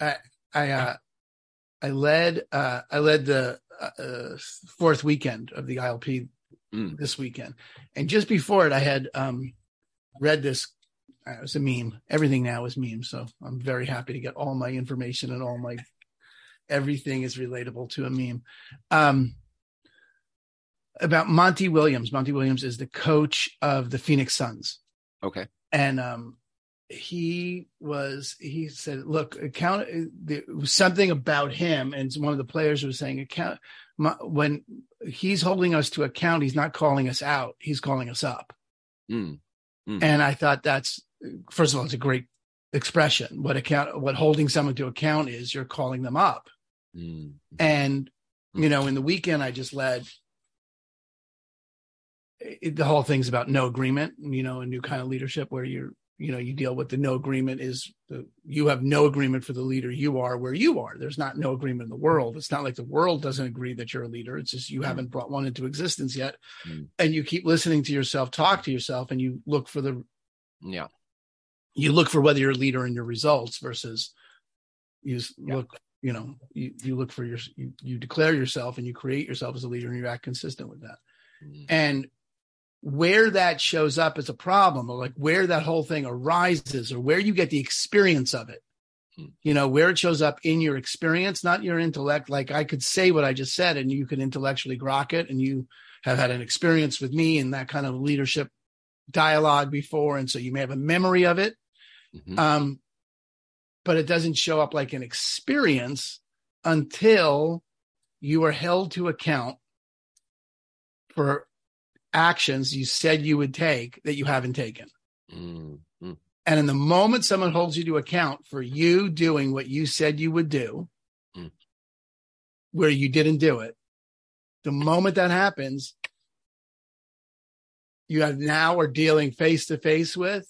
I I uh, I led uh, I led the uh, uh fourth weekend of the ILP mm. this weekend, and just before it, I had um, read this. Uh, it was a meme. Everything now is meme, so I'm very happy to get all my information and all my everything is relatable to a meme. Um, about Monty Williams. Monty Williams is the coach of the Phoenix Suns. Okay. And um, he was he said look account there was something about him and one of the players was saying account when he's holding us to account he's not calling us out he's calling us up mm. Mm. and i thought that's first of all it's a great expression what account what holding someone to account is you're calling them up mm. and you know in the weekend i just led it, the whole thing's about no agreement you know a new kind of leadership where you're you know you deal with the no agreement is the, you have no agreement for the leader you are where you are there's not no agreement in the world it's not like the world doesn't agree that you're a leader it's just you mm. haven't brought one into existence yet mm. and you keep listening to yourself talk to yourself and you look for the yeah you look for whether you're a leader in your results versus you yeah. look you know you, you look for your you, you declare yourself and you create yourself as a leader and you act consistent with that mm. and where that shows up as a problem or like where that whole thing arises or where you get the experience of it hmm. you know where it shows up in your experience not your intellect like i could say what i just said and you could intellectually grok it and you have had an experience with me in that kind of leadership dialogue before and so you may have a memory of it mm-hmm. um but it doesn't show up like an experience until you are held to account for actions you said you would take that you haven't taken. Mm-hmm. And in the moment someone holds you to account for you doing what you said you would do, mm. where you didn't do it, the moment that happens, you have now are dealing face to face with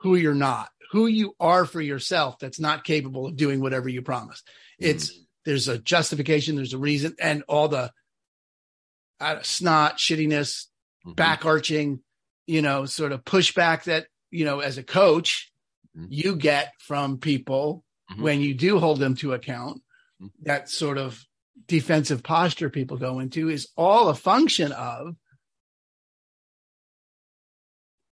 who you're not, who you are for yourself that's not capable of doing whatever you promised. It's mm. there's a justification, there's a reason, and all the snot, shittiness, mm-hmm. back arching, you know, sort of pushback that, you know, as a coach, mm-hmm. you get from people mm-hmm. when you do hold them to account. Mm-hmm. That sort of defensive posture people go into is all a function of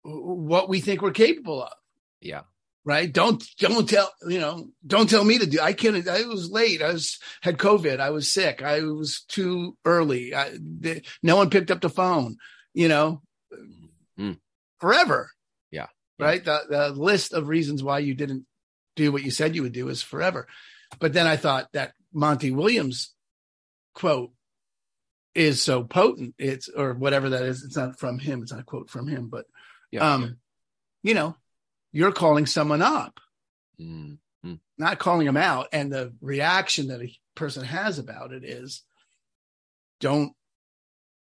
what we think we're capable of. Yeah right? Don't don't tell you know don't tell me to do. I can't. I was late. I was had COVID. I was sick. I was too early. I, the, no one picked up the phone. You know, mm. forever. Yeah. Right. The the list of reasons why you didn't do what you said you would do is forever. But then I thought that Monty Williams quote is so potent. It's or whatever that is. It's not from him. It's not a quote from him, but yeah. um, you know, you're calling someone up, mm-hmm. not calling them out. And the reaction that a person has about it is, don't,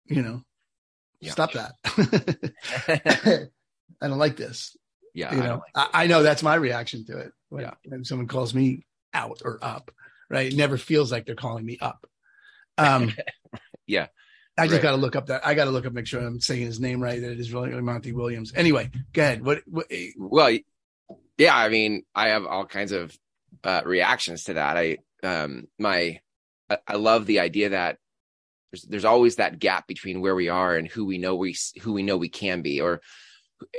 you know, yeah. stop that. I don't like this. Yeah. You know, I, like I, I, know that's my reaction to it. When, yeah. when someone calls me out or up, right? It never feels like they're calling me up. Um, yeah. I just right. got to look up that. I got to look up, make sure I'm saying his name right. That it is really Monty Williams. Anyway, go ahead. What? what eh, well, yeah. I mean, I have all kinds of uh, reactions to that. I um my I, I love the idea that there's there's always that gap between where we are and who we know we who we know we can be, or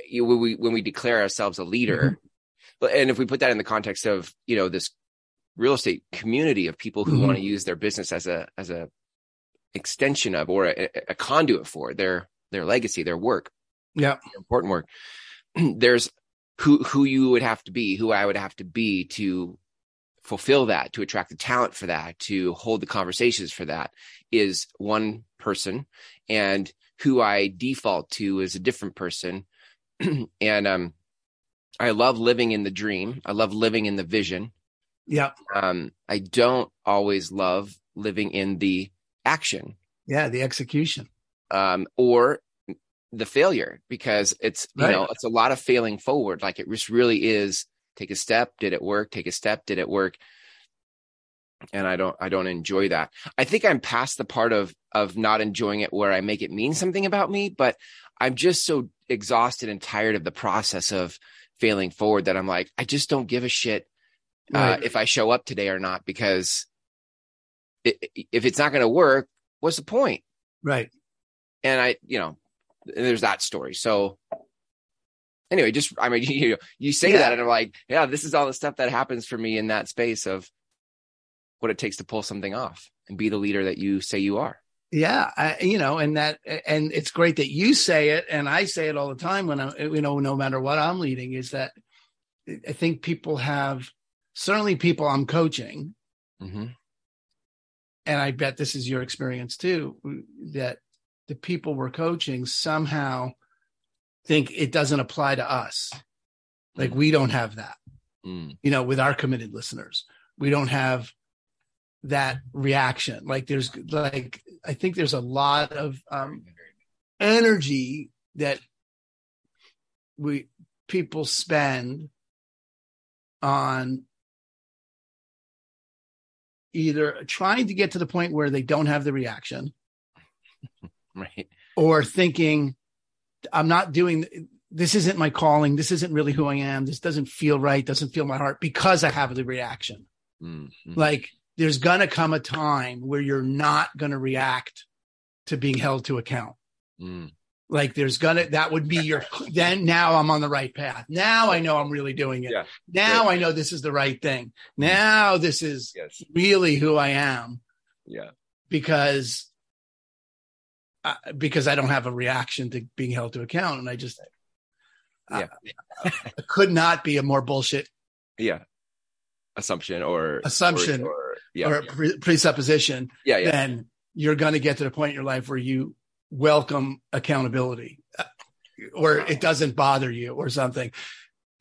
you when we when we declare ourselves a leader. Mm-hmm. And if we put that in the context of you know this real estate community of people who mm-hmm. want to use their business as a as a extension of or a, a conduit for their their legacy, their work. Yeah, important work. There's who who you would have to be, who I would have to be to fulfill that, to attract the talent for that, to hold the conversations for that is one person, and who I default to is a different person. and um, I love living in the dream. I love living in the vision. Yeah. Um, I don't always love living in the action. Yeah, the execution. Um, or the failure because it's you right. know it's a lot of failing forward like it just really is take a step did it work take a step did it work and i don't i don't enjoy that i think i'm past the part of of not enjoying it where i make it mean something about me but i'm just so exhausted and tired of the process of failing forward that i'm like i just don't give a shit uh, if I show up today or not, because if it's not going to work, what's the point? Right. And I, you know, there's that story. So anyway, just, I mean, you, you say Yeah. that and I'm like, yeah, this is all the stuff that happens for me in that space of what it takes to pull something off and be the leader that you say you are. Yeah, I, you know, and that, and it's great that you say it, and I say it all the time when I, you know, no matter what I'm leading, is that I think people have certainly people I'm coaching, Mm-hmm. And I bet this is your experience too, that the people we're coaching somehow think it doesn't apply to us. Like we don't have that, Mm. you know, with our committed listeners, we don't have that reaction. Like there's like, I think there's a lot of, um, energy that we people spend on either trying to get to the point where they don't have the reaction Right. or thinking i'm not doing this isn't my calling this isn't really who i am this doesn't feel right doesn't feel my heart because i have the reaction Mm. Mhm. like there's gonna come a time where you're not gonna react to being held to account Mm. Like there's gonna that would be your then now i'm on the right path now i know i'm really doing it Yeah. now i know this is the right thing now this is Yes. really who i am Yeah. because uh, because i don't have a reaction to being held to account and i just Yeah. uh, it could not be a more bullshit Yeah. Assumption or Assumption. or, or yeah. or pre- presupposition yeah. Yeah. then you're going to get to the point in your life where you welcome accountability uh, or it doesn't bother you or something.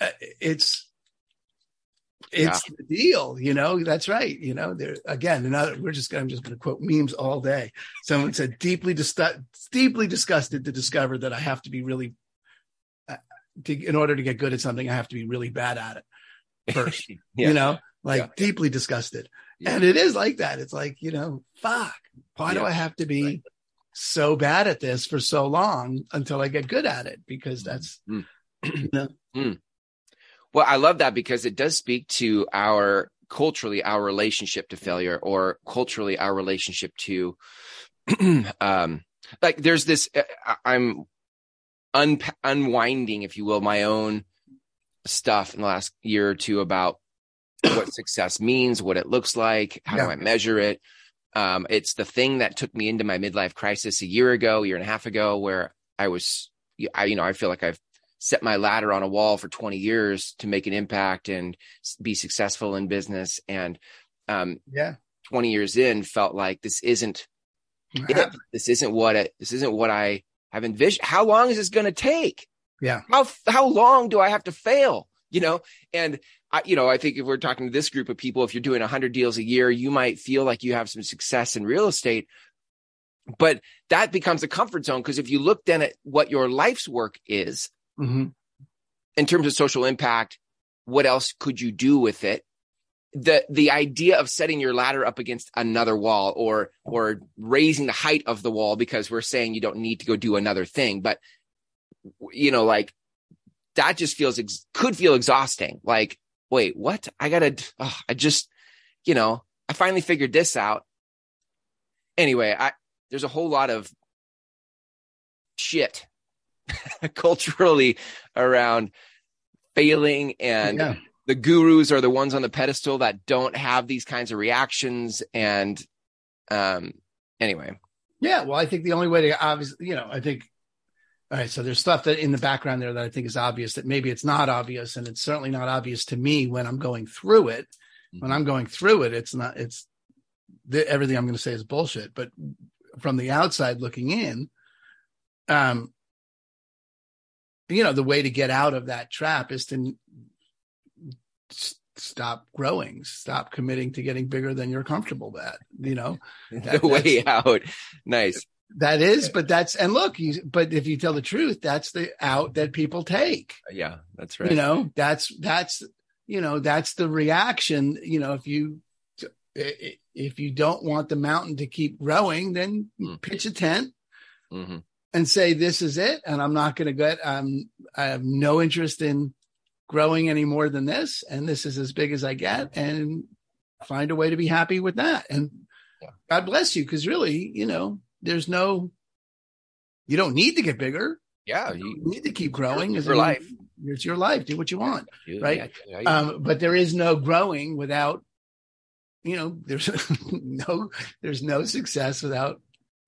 Uh, it's it's the deal you know? That's right you know? There again another we're just i'm just going to quote memes all day. Someone said deeply dis- deeply disgusted to discover that i have to be really uh, to, in order to get good at something i have to be really bad at it first Yeah. you know? Like Yeah. deeply disgusted. Yeah. and it is like that. It's like you know fuck. Why do i have to be Right. So bad at this for so long until i get good at it because that's Well, I love that because it does speak to our culturally our relationship to failure or culturally our relationship to um like there's this uh, I'm un- unwinding if you will my own stuff in the last year or two about what success means, what it looks like, how Yeah. do I measure it? Um, it's the thing that took me into my midlife crisis a year ago, year and a half ago, where I was, I, you know, I feel like I've set my ladder on a wall for 20 years to make an impact and be successful in business. And um, yeah 20 years in, felt like this isn't it. This isn't what it, this isn't what I have envisioned. How long is this going to take? Yeah. How how long do I have to fail? You know, and I, you know, I think if we're talking to this group of people, if you're doing 100 deals a year, you might feel like you have some success in real estate, but that becomes a comfort zone because if you look then at what your life's work is Mhm. in terms of social impact, what else could you do with it? The the idea of setting your ladder up against another wall or or raising the height of the wall because we're saying you don't need to go do another thing, but you know, like that just feels ex- could feel exhausting. Like, wait, what? I gotta. Oh, I just, you know, I finally figured this out. Anyway, I there's a whole lot of shit culturally around failing and yeah the gurus are the ones on the pedestal that don't have these kinds of reactions and um anyway Yeah, well, I think the only way to obviously, you know, I think, all right, so there's stuff that in the background there that I think is obvious that maybe it's not obvious, and it's certainly not obvious to me when I'm going through it. When I'm going through it, it's not, it's the, everything I'm going to say is bullshit. But from the outside looking in, um, you know, the way to get out of that trap is to stop growing, stop committing to getting bigger than you're comfortable at, you know? That- the way out nice That is, but that's and look, you, but if you tell the truth, that's the out that people take. yeah that's right You know, that's that's you know that's the reaction. You know, if you if you don't want the mountain to keep growing, then Mm. pitch a tent Mhm. and say this is it, and I'm not going to get. I'm I have no interest in growing any more than this, and this is as big as I get, and find a way to be happy with that. And yeah. God bless you, because really, you know, there's no, you don't need to get bigger. Yeah, you, you need to keep growing. It's your life. It's your life. Do what you want, yeah, right? Yeah, um, but there is no growing without, you know, there's no, there's no success without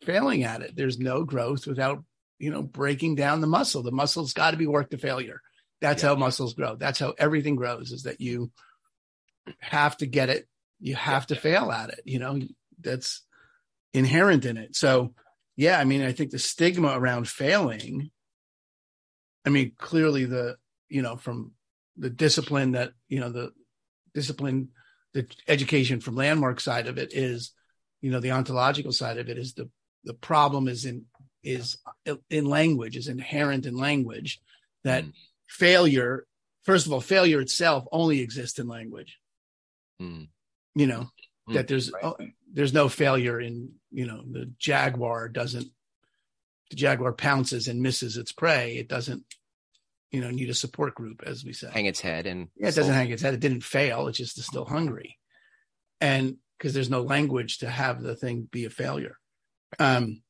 failing at it. There's no growth without, you know, breaking down the muscle. The muscle's got to be worked to failure. That's how muscles grow. That's how everything grows. Is that you have to get it. You have to fail at it. You know, that's inherent in it. So, yeah, I mean, I think the stigma around failing I mean, clearly the, you know, from the discipline that, you know, the discipline, the education from landmark side of it is, you know, the ontological side of it is the, the problem is in, is in language, is inherent in language that mm. failure, first of all, failure itself only exists in language. Mm. You know, mm. that there's, right. oh, there's no failure in, you know, the jaguar doesn't, the jaguar pounces and misses its prey. It doesn't you know need a support group as we said. Hang its head and yeah it doesn't hang its head. It didn't fail. It's just still hungry. And because there's no language to have the thing be a failure. Um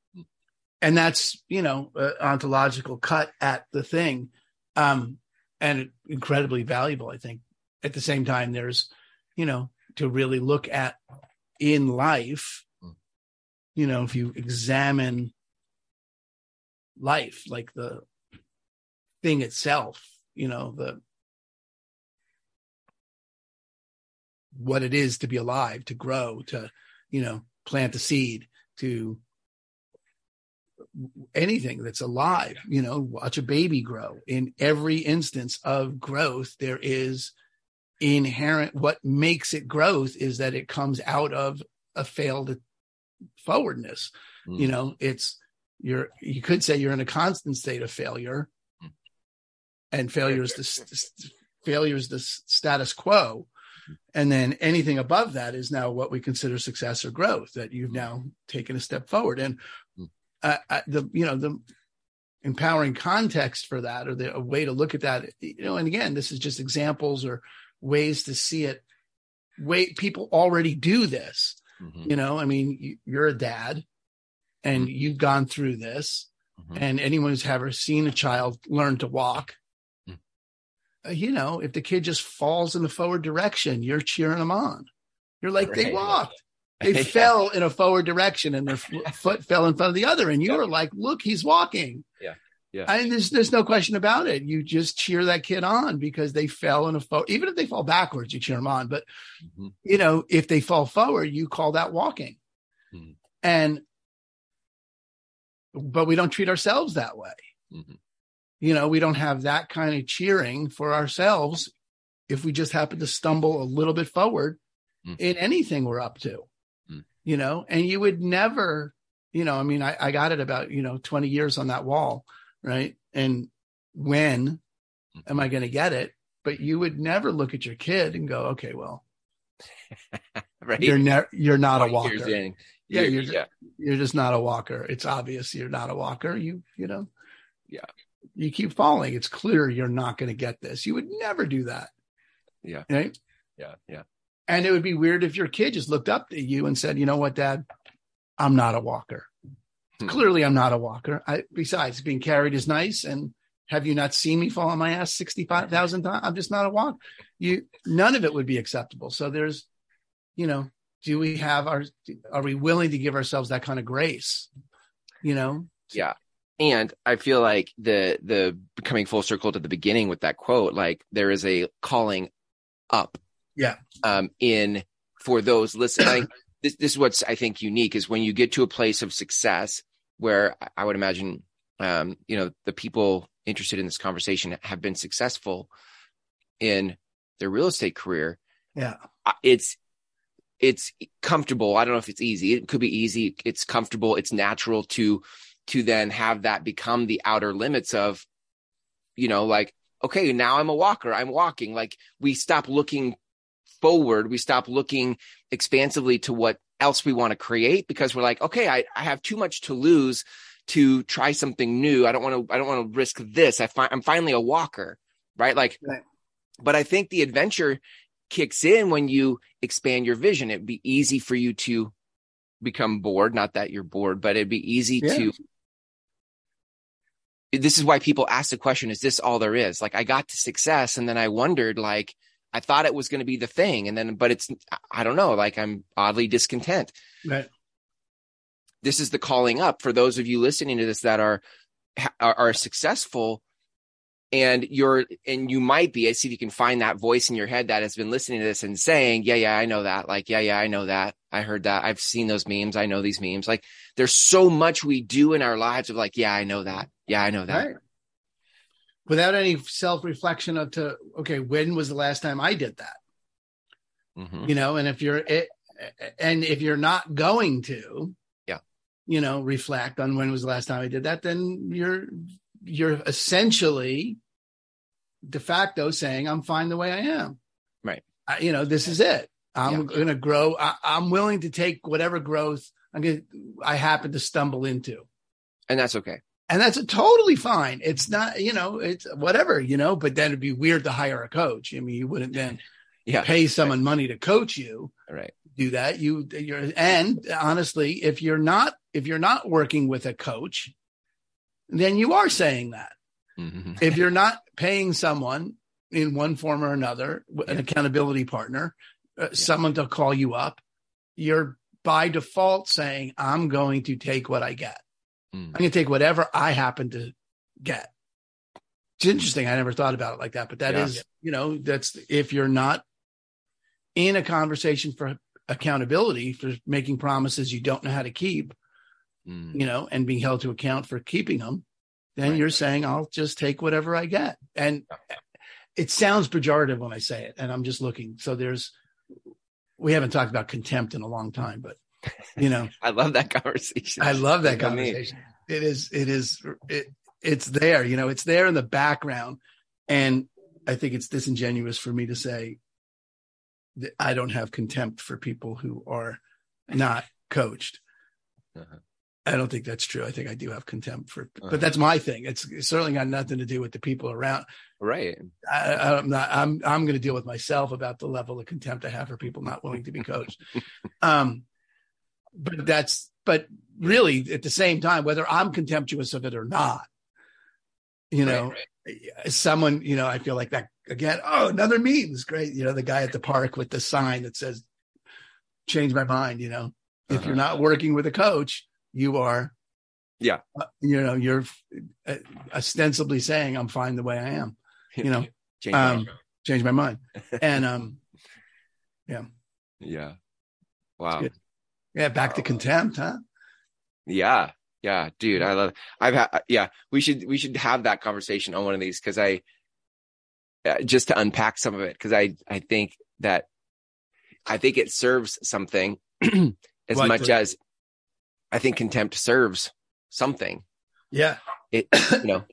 and that's you know ontological cut at the thing. Um and incredibly valuable i think. At the same time there's you know to really look at in life hmm. you know if you examine life like the thing itself, you know, the what it is to be alive, to grow, to, you know, plant a seed, to anything that's alive, you know, watch a baby grow. In every instance of growth, there is inherent what makes it growth is that it comes out of a failed forwardness. Mm. You know, it's you're you could say you're in a constant state of failure. And failure is the failure is the status quo. And then anything above that is now what we consider success or growth that you've now taken a step forward. And uh, the you know the empowering context for that or the a way to look at that you know and again this is just examples or ways to see it way people already do this mm-hmm. you know i mean you, are a dad and mm-hmm. you've gone through this mm-hmm. and anyone who's ever seen a child learn to walk uh, you know, if the kid just falls in the forward direction, you're cheering them on. You're like, right. they walked. They fell in a forward direction and their foot fell in front of the other. And you were like, look, he's walking. Yeah. Yeah. And there's, there's no question about it. You just cheer that kid on because they fell in a forward, even if they fall backwards, you cheer them on. But, mm-hmm. you know, if they fall forward, you call that walking. Mm-hmm. And, but we don't treat ourselves that way. Mm-hmm you know, we don't have that kind of cheering for ourselves if we just happen to stumble a little bit forward mm. in anything we're up to, mm. you know, and you would never, you know, I mean, I, I got it about, you know, 20 years on that wall, right? And when am I going to get it? But you would never look at your kid and go, okay, well, right. you're never, you're not a walker. Yeah, you're, yeah. you're just not a walker. It's obvious you're not a walker. You, you know, yeah you keep falling. It's clear you're not going to get this. You would never do that. Yeah. Right. Yeah. Yeah. And it would be weird if your kid just looked up to you and said, you know what, dad, I'm not a walker. Hmm. Clearly I'm not a walker. I, besides being carried is nice. And have you not seen me fall on my ass 65,000 times? I'm just not a walker. You, none of it would be acceptable. So there's, you know, do we have our, are we willing to give ourselves that kind of grace? You know? Yeah and i feel like the the coming full circle to the beginning with that quote like there is a calling up yeah um in for those listening this, this is what's i think unique is when you get to a place of success where i would imagine um you know the people interested in this conversation have been successful in their real estate career yeah it's it's comfortable i don't know if it's easy it could be easy it's comfortable it's natural to to then have that become the outer limits of, you know, like, okay, now I'm a walker. I'm walking. Like we stop looking forward. We stop looking expansively to what else we want to create because we're like, okay, I, I have too much to lose to try something new. I don't want to, I don't want to risk this. I find I'm finally a walker, right? Like, right. but I think the adventure kicks in when you expand your vision. It'd be easy for you to become bored. Not that you're bored, but it'd be easy Yeah. to. This is why people ask the question, is this all there is? Like I got to success and then I wondered, like, I thought it was going to be the thing. And then, but it's, I don't know, like I'm oddly discontent. Right. This is the calling up for those of you listening to this that are, are, are successful and you're and you might be i see if you can find that voice in your head that has been listening to this and saying yeah yeah i know that like yeah yeah i know that i heard that i've seen those memes i know these memes like there's so much we do in our lives of like yeah i know that yeah i know that Right. Without any self reflection of to okay, when was the last time I did that? Mhm. You know, and if you're it, and if you're not going to, Yeah. you know, reflect on when was the last time I did that, then you're you're essentially de facto saying I'm fine the way I am. Right. I, you know, this is it. I'm Yeah. going to grow. I, I'm willing to take whatever growth I'm going to, I happen to stumble into and that's okay and that's totally fine. It's not, you know, it's whatever, you know, but then it'd be weird to hire a coach. I mean, you wouldn't then yeah pay someone money to coach you right do that. You, you're, and honestly, if you're not, if you're not working with a coach, then you are saying that. Mhm. If you're not paying someone in one form or another, an accountability partner, uh, someone to call you up, you're by default saying, I'm going to take what I get. Mm. I'm going to take whatever I happen to get. It's interesting. I never thought about it like that, but that is, Yeah. you know, that's if you're not in a conversation for accountability for making promises you don't know how to keep, Mm. you know, and being held to account for keeping them, then Right. you're saying, I'll just take whatever I get. And it sounds pejorative when I say it. And I'm just looking. So there's, we haven't talked about contempt in a long time, but, you know, i love that conversation I love that Look at me. conversation. It is, it is, it, it's there, you know, it's there in the background. And I think it's disingenuous for me to say that I don't have contempt for people who are not coached. Uh-huh. I don't think that's true. I think I do have contempt for, Uh-huh. but that's my thing. It's, it's certainly got nothing to do with the people around. right I, I'm not, I'm, I'm going to deal with myself about the level of contempt I have for people not willing to be coached. um, but that's, but really at the same time, whether I'm contemptuous of it or not, you know, someone, you know, I feel like that again. Oh, another meme is great. You know, the guy at the park with the sign that says, change my mind, you know, if Uh-huh. you're not working with a coach, you are, Yeah. uh, you know, you're uh, ostensibly saying I'm fine the way I am, you know, Change my um, mind. change my mind. And, um, yeah Yeah. wow. Yeah, back to contempt, huh? Yeah. Yeah, dude, I love I've had yeah, we should we should have that conversation on one of these cuz I uh, just to unpack some of it cuz I I think that I think it serves something as much the- as I think contempt serves something. Yeah. It you know,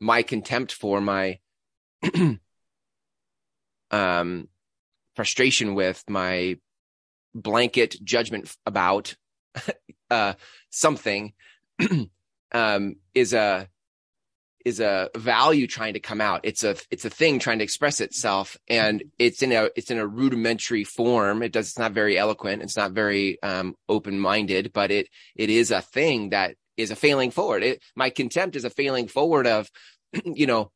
my contempt for my um frustration with my blanket judgment about uh something um is a is a value trying to come out. It's a it's a thing trying to express itself and it's in a it's in a rudimentary form. It does it's not very eloquent. It's not very um open minded but it it is a thing that is a failing forward. It my contempt is a failing forward of you know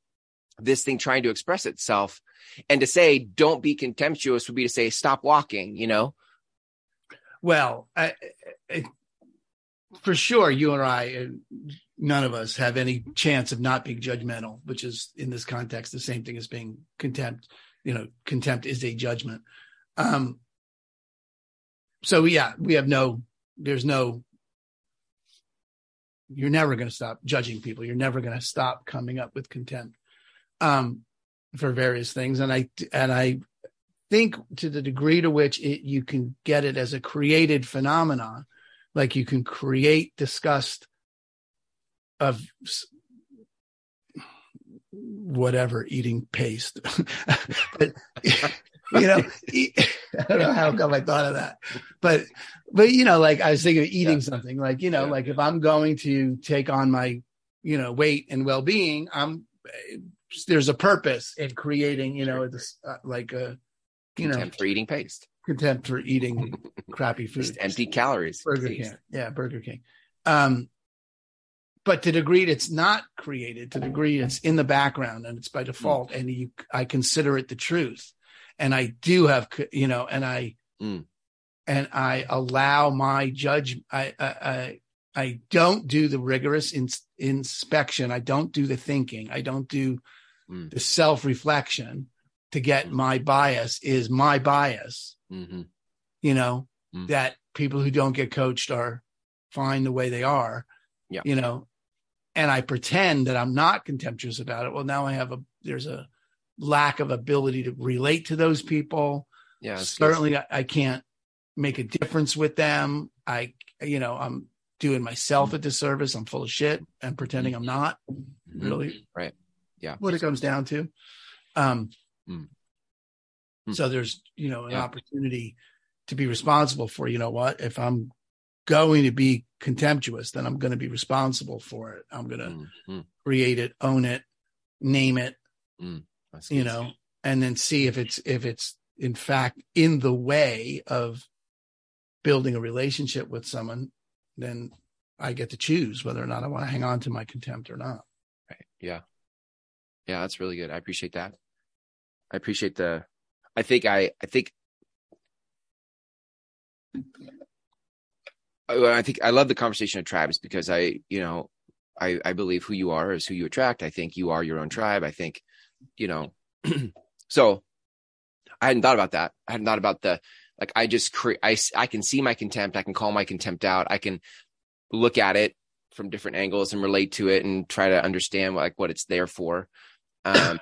this thing trying to express itself. And to say don't be contemptuous would be to say stop walking you know Well, I, I, for sure, you and I, uh, none of us have any chance of not being judgmental, which is in this context the same thing as being contempt. You know, contempt is a judgment. Um, so yeah, we have no. There's no. You're never going to stop judging people. You're never going to stop coming up with contempt um, for various things, and I and I think to the degree to which it, you can get it as a created phenomenon, like you can create disgust of whatever eating paste, but you know, I don't know how come I thought of that, but but you know, like I was thinking of eating Yeah. something, like you know, Yeah. like if I'm going to take on my you know weight and well being, I'm there's a purpose in creating, you know, this uh, like a you contempt know for eating paste, contempt for eating crappy food, just empty calories. Burger paste. King, yeah, Burger King. Um, but to the degree it's not created, to the degree it's in the background and it's by default, and you, I consider it the truth, and I do have, you know, and I, Mm. and I allow my judge. I, I, I, I don't do the rigorous ins inspection. I don't do the thinking. I don't do Mm. the self reflection to get my bias. Is my bias, hmm you know, Mm. that people who don't get coached are fine the way they are. Yeah. You know, and I pretend that I'm not contemptuous about it. Well, now I have a there's a lack of ability to relate to those people. Yeah. Certainly I, I can't make a difference with them. I you know, I'm doing myself a disservice. I'm full of shit and pretending I'm not Mhm. really Right. Yeah. what it comes down to. Um, Mm. Mm. So there's, you know, an Yeah. opportunity to be responsible for, you know what, if I'm going to be contemptuous, then I'm going to be responsible for it. I'm going to Mhm. create it, own it, name it, That's you know, and then see if it's, if it's in fact in the way of building a relationship with someone, then I get to choose whether or not I want to hang on to my contempt or not. Right. Yeah. Yeah, that's really good. I appreciate that. I appreciate the I think I I think I think I love the conversation of tribes because I, you know, I I believe who you are is who you attract. I think you are your own tribe. I think, you know, so I hadn't thought about that. I hadn't thought about the like I just create I I can see my contempt, I can call my contempt out. I can look at it from different angles and relate to it and try to understand like what it's there for. Um,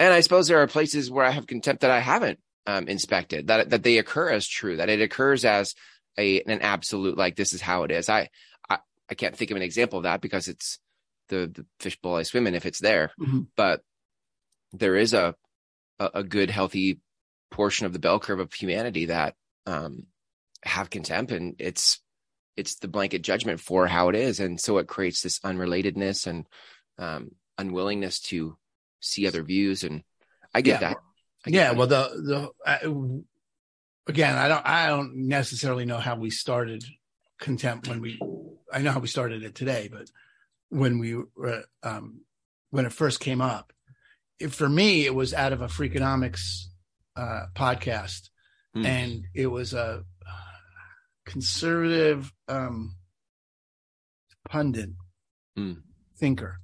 and I suppose there are places where I have contempt that I haven't um, inspected that that they occur as true, that it occurs as a an absolute like this is how it is. I I, I can't think of an example of that because it's the the fishbowl I swim in if it's there, Mhm. but there is a, a a good healthy portion of the bell curve of humanity that um, have contempt, and it's it's the blanket judgment for how it is, and so it creates this unrelatedness and um, unwillingness to see other views, and I get Yeah. that. I get yeah that. well the the I, again i don't i don't necessarily know how we started contempt when we i know how we started it today but when we were um when it first came up it, for me it was out of a freakonomics uh podcast Hmm. and it was a conservative um pundit Hmm. thinker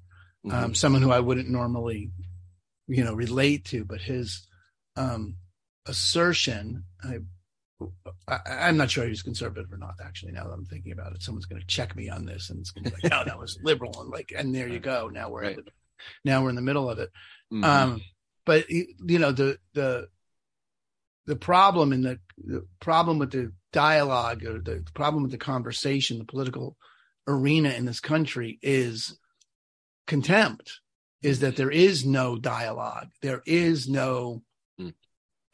Mhm. um, someone who I wouldn't normally, you know, relate to, but his um, assertion, I, I, I'm not sure he was conservative or not. Actually, now that I'm thinking about it, someone's going to check me on this, and it's going to be like, no, that was liberal, and like, and there you go. Now we're Right. now we're in the middle of it. Mhm. Um, but you know, the the the problem in the, the problem with the dialogue or the problem with the conversation, the political arena in this country is contempt. Is that there is no dialogue, there is no Mm.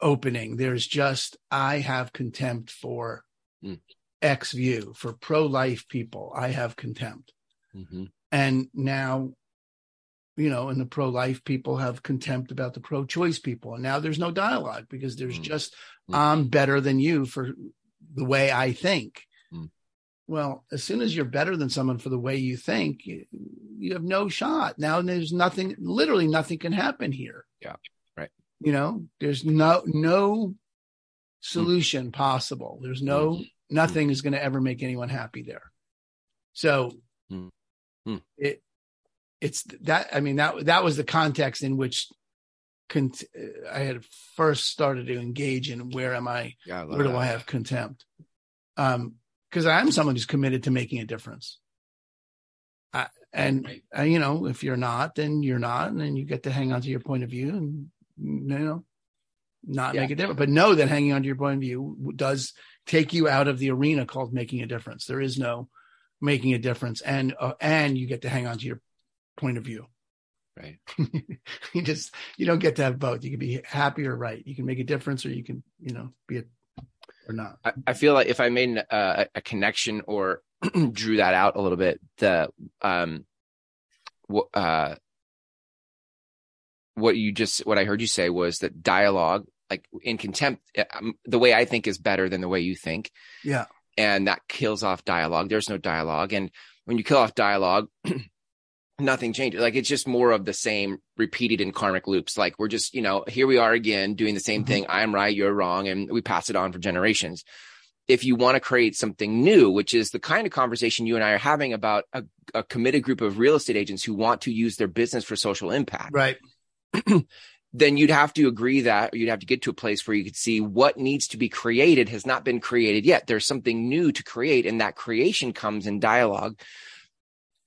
opening. There's just I have contempt for Mm. X view for pro life people. I have contempt Mhm. and now you know and the pro-life people have contempt about the pro-choice people and now there's no dialogue because there's Mm. just Mm. i'm better than you for the way i think. Well as soon as you're better than someone for the way you think you, you have no shot now there's nothing literally nothing can happen here Yeah, right. you know there's no no solution possible there's no nothing is going to ever make anyone happy there so Mm. Mm. it it's that i mean that that was the context in which cont- i had first started to engage in where am i Yeah, I where do that. i have contempt um because i'm someone who's committed to making a difference I, and Right. uh, you know if you're not then you're not and then you get to hang on to your point of view and you know not Yeah. make a difference but know that hanging on to your point of view does take you out of the arena called making a difference there is no making a difference and uh, and you get to hang on to your point of view Right. you just you don't get to have both you can be happy or right you can make a difference or you can you know be a or not I, I feel like if I made an, uh, a connection or drew that out a little bit, the um, w- uh, what you just what I heard you say was that dialogue, like in contempt, um, the way I think is better than the way you think. Yeah. And that kills off dialogue. There's no dialogue. And when you kill off dialogue, nothing changes. Like it's just more of the same repeated in karmic loops. Like we're just, you know, here we are again doing the same mm-hmm. thing. I'm right, you're wrong. And we pass it on for generations. If you want to create something new, which is the kind of conversation you and I are having about a, a committed group of real estate agents who want to use their business for social impact. Right. then you'd have to agree that you'd have to get to a place where you could see what needs to be created has not been created yet. There's something new to create, and that creation comes in dialogue,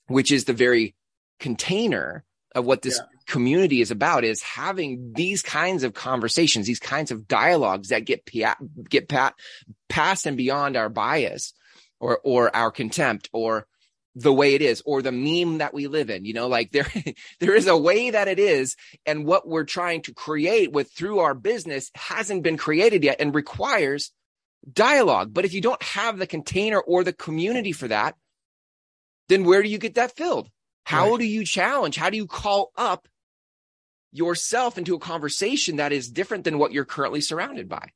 which is the very container of what this yeah. community is about is having these kinds of conversations, these kinds of dialogues that get get pat, past and beyond our bias or or our contempt or the way it is or the meme that we live in you know like there there is a way that it is and what we're trying to create with through our business hasn't been created yet and requires dialogue but if you don't have the container or the community for that then where do you get that filled how right. do you challenge? How do you call up yourself into a conversation that is different than what you're currently surrounded by?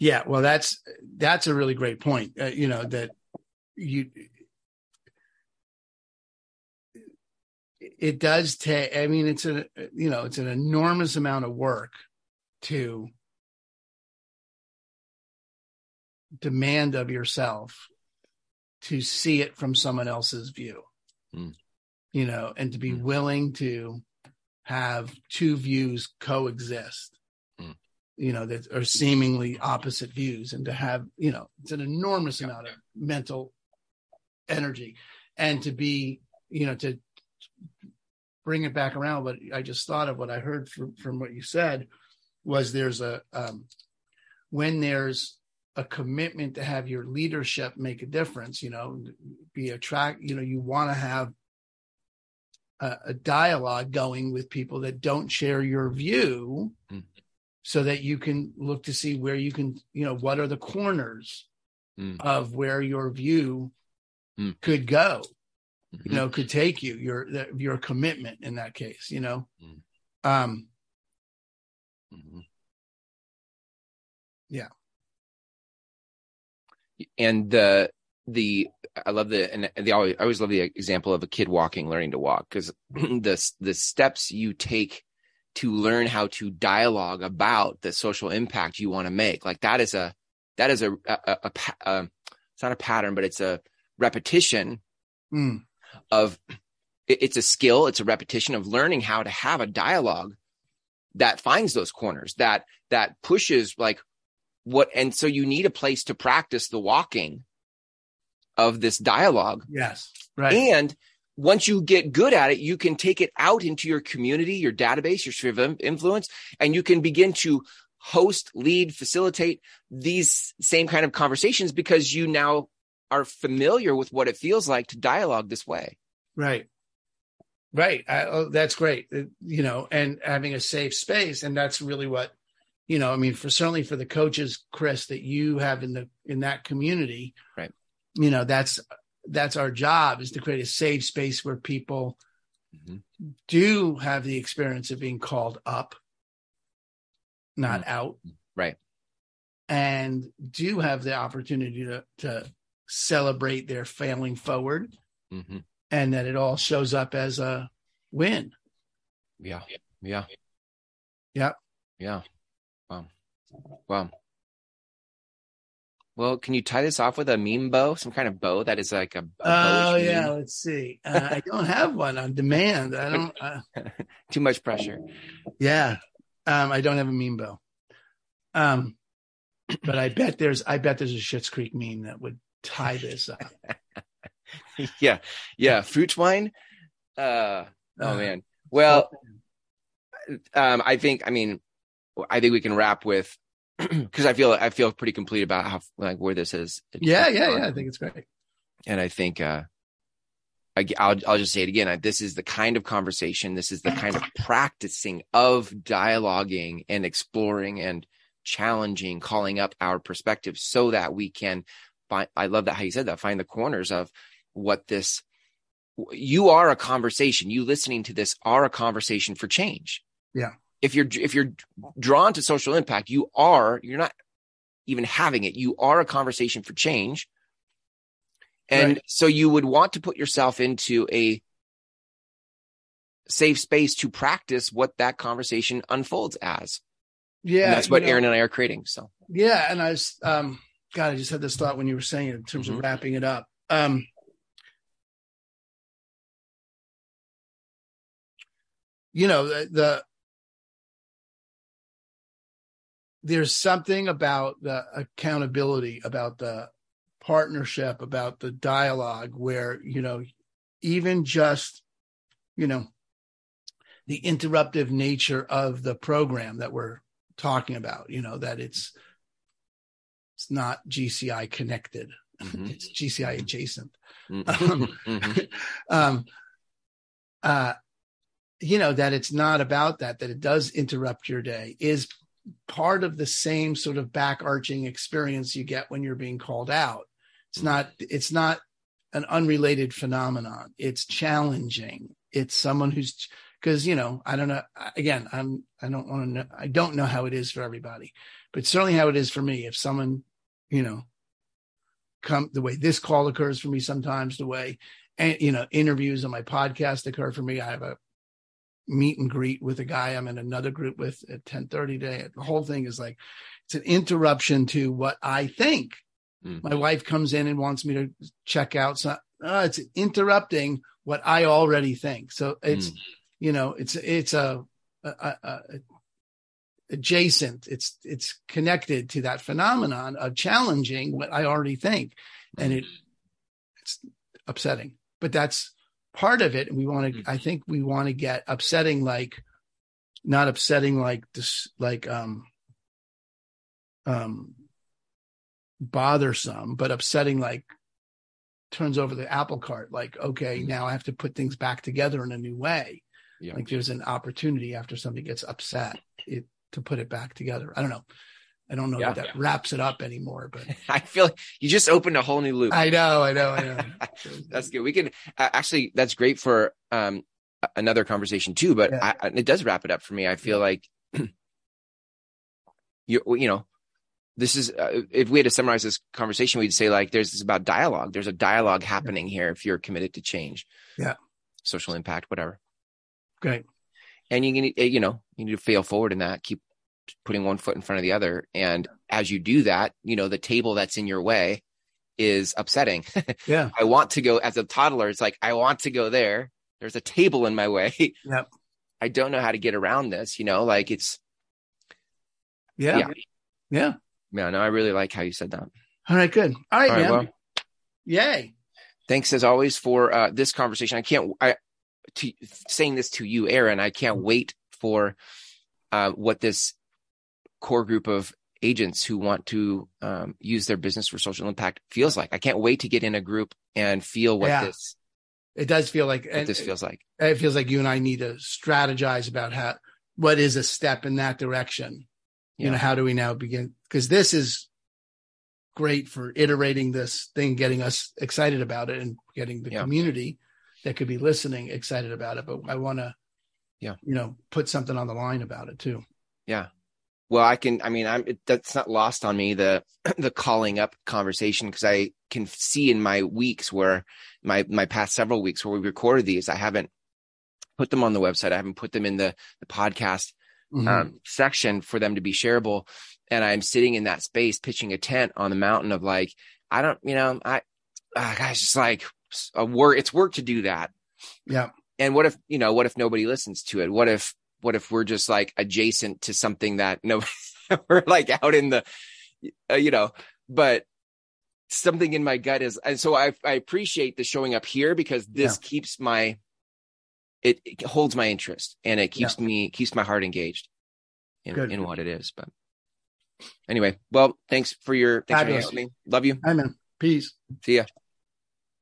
Yeah, well, that's that's a really great point. Uh, you know that you it does take. I mean, it's a you know it's an enormous amount of work to demand of yourself to see it from someone else's view. Mm you know, and to be mm. willing to have two views coexist, mm. you know, that are seemingly opposite views, and to have, you know, it's an enormous yeah. amount of mental energy, and to be, you know, to bring it back around. But I just thought of what I heard from from what you said was there's a um, when there's a commitment to have your leadership make a difference, you know, be attract, you know, you want to have a, a dialogue going with people that don't share your view mm. so that you can look to see where you can you know what are the corners mm. of where your view mm. could go mm-hmm. you know could take you your your commitment in that case you know mm. um mm-hmm. yeah and the the I love the and the always I always love the example of a kid walking, learning to walk because the the steps you take to learn how to dialogue about the social impact you want to make, like that is a that is a a, a, a, a it's not a pattern, but it's a repetition mm. of it, it's a skill, it's a repetition of learning how to have a dialogue that finds those corners that that pushes like what and so you need a place to practice the walking of this dialogue. Yes. Right. And once you get good at it, you can take it out into your community, your database, your sphere of influence, and you can begin to host, lead, facilitate these same kind of conversations because you now are familiar with what it feels like to dialogue this way. Right. Right. I, oh, that's great. You know, and having a safe space. And that's really what, you know, I mean, for certainly for the coaches, Chris, that you have in the, in that community. Right you know that's that's our job is to create a safe space where people mm-hmm. do have the experience of being called up not mm-hmm. out. Right. And do have the opportunity to to celebrate their failing forward. Mm-hmm. and that it all shows up as a win. Yeah. Yeah. Yeah yeah. Wow. Wow well, can you tie this off with a meme bow, some kind of bow that is like a. a oh yeah, meme? let's see. Uh, I don't have one on demand. I don't. Uh, Too much pressure. Yeah, um, I don't have a meme bow. Um, but I bet there's I bet there's a Schitt's Creek meme that would tie this up. yeah, yeah, fruit wine. Uh, oh uh, man. Well, um, I think I mean, I think we can wrap with because I feel I feel pretty complete about how like where this is. Yeah, yeah, yeah. I think it's great. And I think uh, I, I'll I'll just say it again. This is the kind of conversation. This is the kind of practicing of dialoguing and exploring and challenging, calling up our perspective so that we can find. I love that how you said that. Find the corners of what this. You are a conversation. You listening to this are a conversation for change Yeah. If you're if you're drawn to social impact, you are you're not even having it. You are a conversation for change. And Right. so you would want to put yourself into a safe space to practice what that conversation unfolds as. Yeah. and that's what you know, Aaron and I are creating. So Yeah, and I was um God, I just had this thought when you were saying it in terms Mhm. of wrapping it up. Um you know, the, the there's something about the accountability, about the partnership, about the dialogue where, you know, even just, you know, the interruptive nature of the program that we're talking about, you know, that it's it's not GCI connected. Mhm. It's GCI adjacent. Mhm. Mhm. Um, uh, you know, that it's not about that, that it does interrupt your day is part of the same sort of back arching experience you get when you're being called out. It's mm-hmm. not, it's not an unrelated phenomenon. It's challenging. It's someone who's, because, you know, I don't know, again, I'm, I don't want to know, I don't know how it is for everybody, but certainly how it is for me. If someone, you know, come the way this call occurs for me sometimes, the way and you know interviews on my podcast occur for me i have a meet and greet with a guy i'm in another group with at 10 30 day the whole thing is like it's an interruption to what i think. Mm. my wife comes in and wants me to check out so uh, it's interrupting what i already think. So it's Mm. you know it's it's a, a, a, a adjacent it's it's connected to that phenomenon of challenging what i already think. And it it's upsetting. But that's part of it and we want to i think we want to get upsetting like not upsetting like this like um um bothersome but upsetting like turns over the apple cart like okay Mhm. now i have to put things back together in a new way Yeah. like there's an opportunity after somebody gets upset it to put it back together i don't know i don't know Yeah. that that wraps it up anymore but I feel like you just opened a whole new loop. i know i know i know that's good. We can uh, actually. That's great for um another conversation too. But Yeah. I, it does wrap it up for me. I feel like you you know this is uh, if we had to summarize this conversation, we'd say like there's this about dialogue. There's a dialogue happening here if you're committed to change. Yeah. Social impact, whatever. great and you need you know you need to fail forward in that keep putting one foot in front of the other. And as you do that you know the table that's in your way is upsetting. Yeah. I want to go as a toddler it's like i want to go there. There's a table in my way. Yep. i don't know how to get around this you know like it's yeah. Yeah. yeah. Yeah no i really like how you said that. All right good. All right All right, man. well, yay. thanks as always for uh, this conversation. I can't, I, to saying this to you, Aaron, I can't wait for uh, what this core group of agents who want to um, use their business for social impact feels like. I can't wait to get in a group and feel what Yeah. this, it does feel like what and this feels like. it feels like you and i need to strategize about how what is a step in that direction you know how do we now begin because this is great for iterating this thing getting us excited about it and getting the Yeah. community that could be listening excited about it but i want to Yeah. you know put something on the line about it too Well, I can, I mean, I'm, it, that's not lost on me, the, the calling up conversation, because I can see in my weeks where my, my past several weeks where we recorded these, I haven't put them on the website. I haven't put them in the, the podcast Mhm. um, section for them to be shareable. And I'm sitting in that space pitching a tent on the mountain of like, I don't, you know, I, uh, guys, just like a work, it's work to do that. yeah And what if, you know, what if nobody listens to it? What if, what if we're just like adjacent to something that no, we're like out in the, uh, you know, but something in my gut is, and so I, I appreciate the showing up here because this keeps my, it, it holds my interest and it keeps me, keeps my heart engaged in, Good. in what it is. But anyway, well, thanks for your, thanks for Fabulous. with me. Love you. man peace See ya.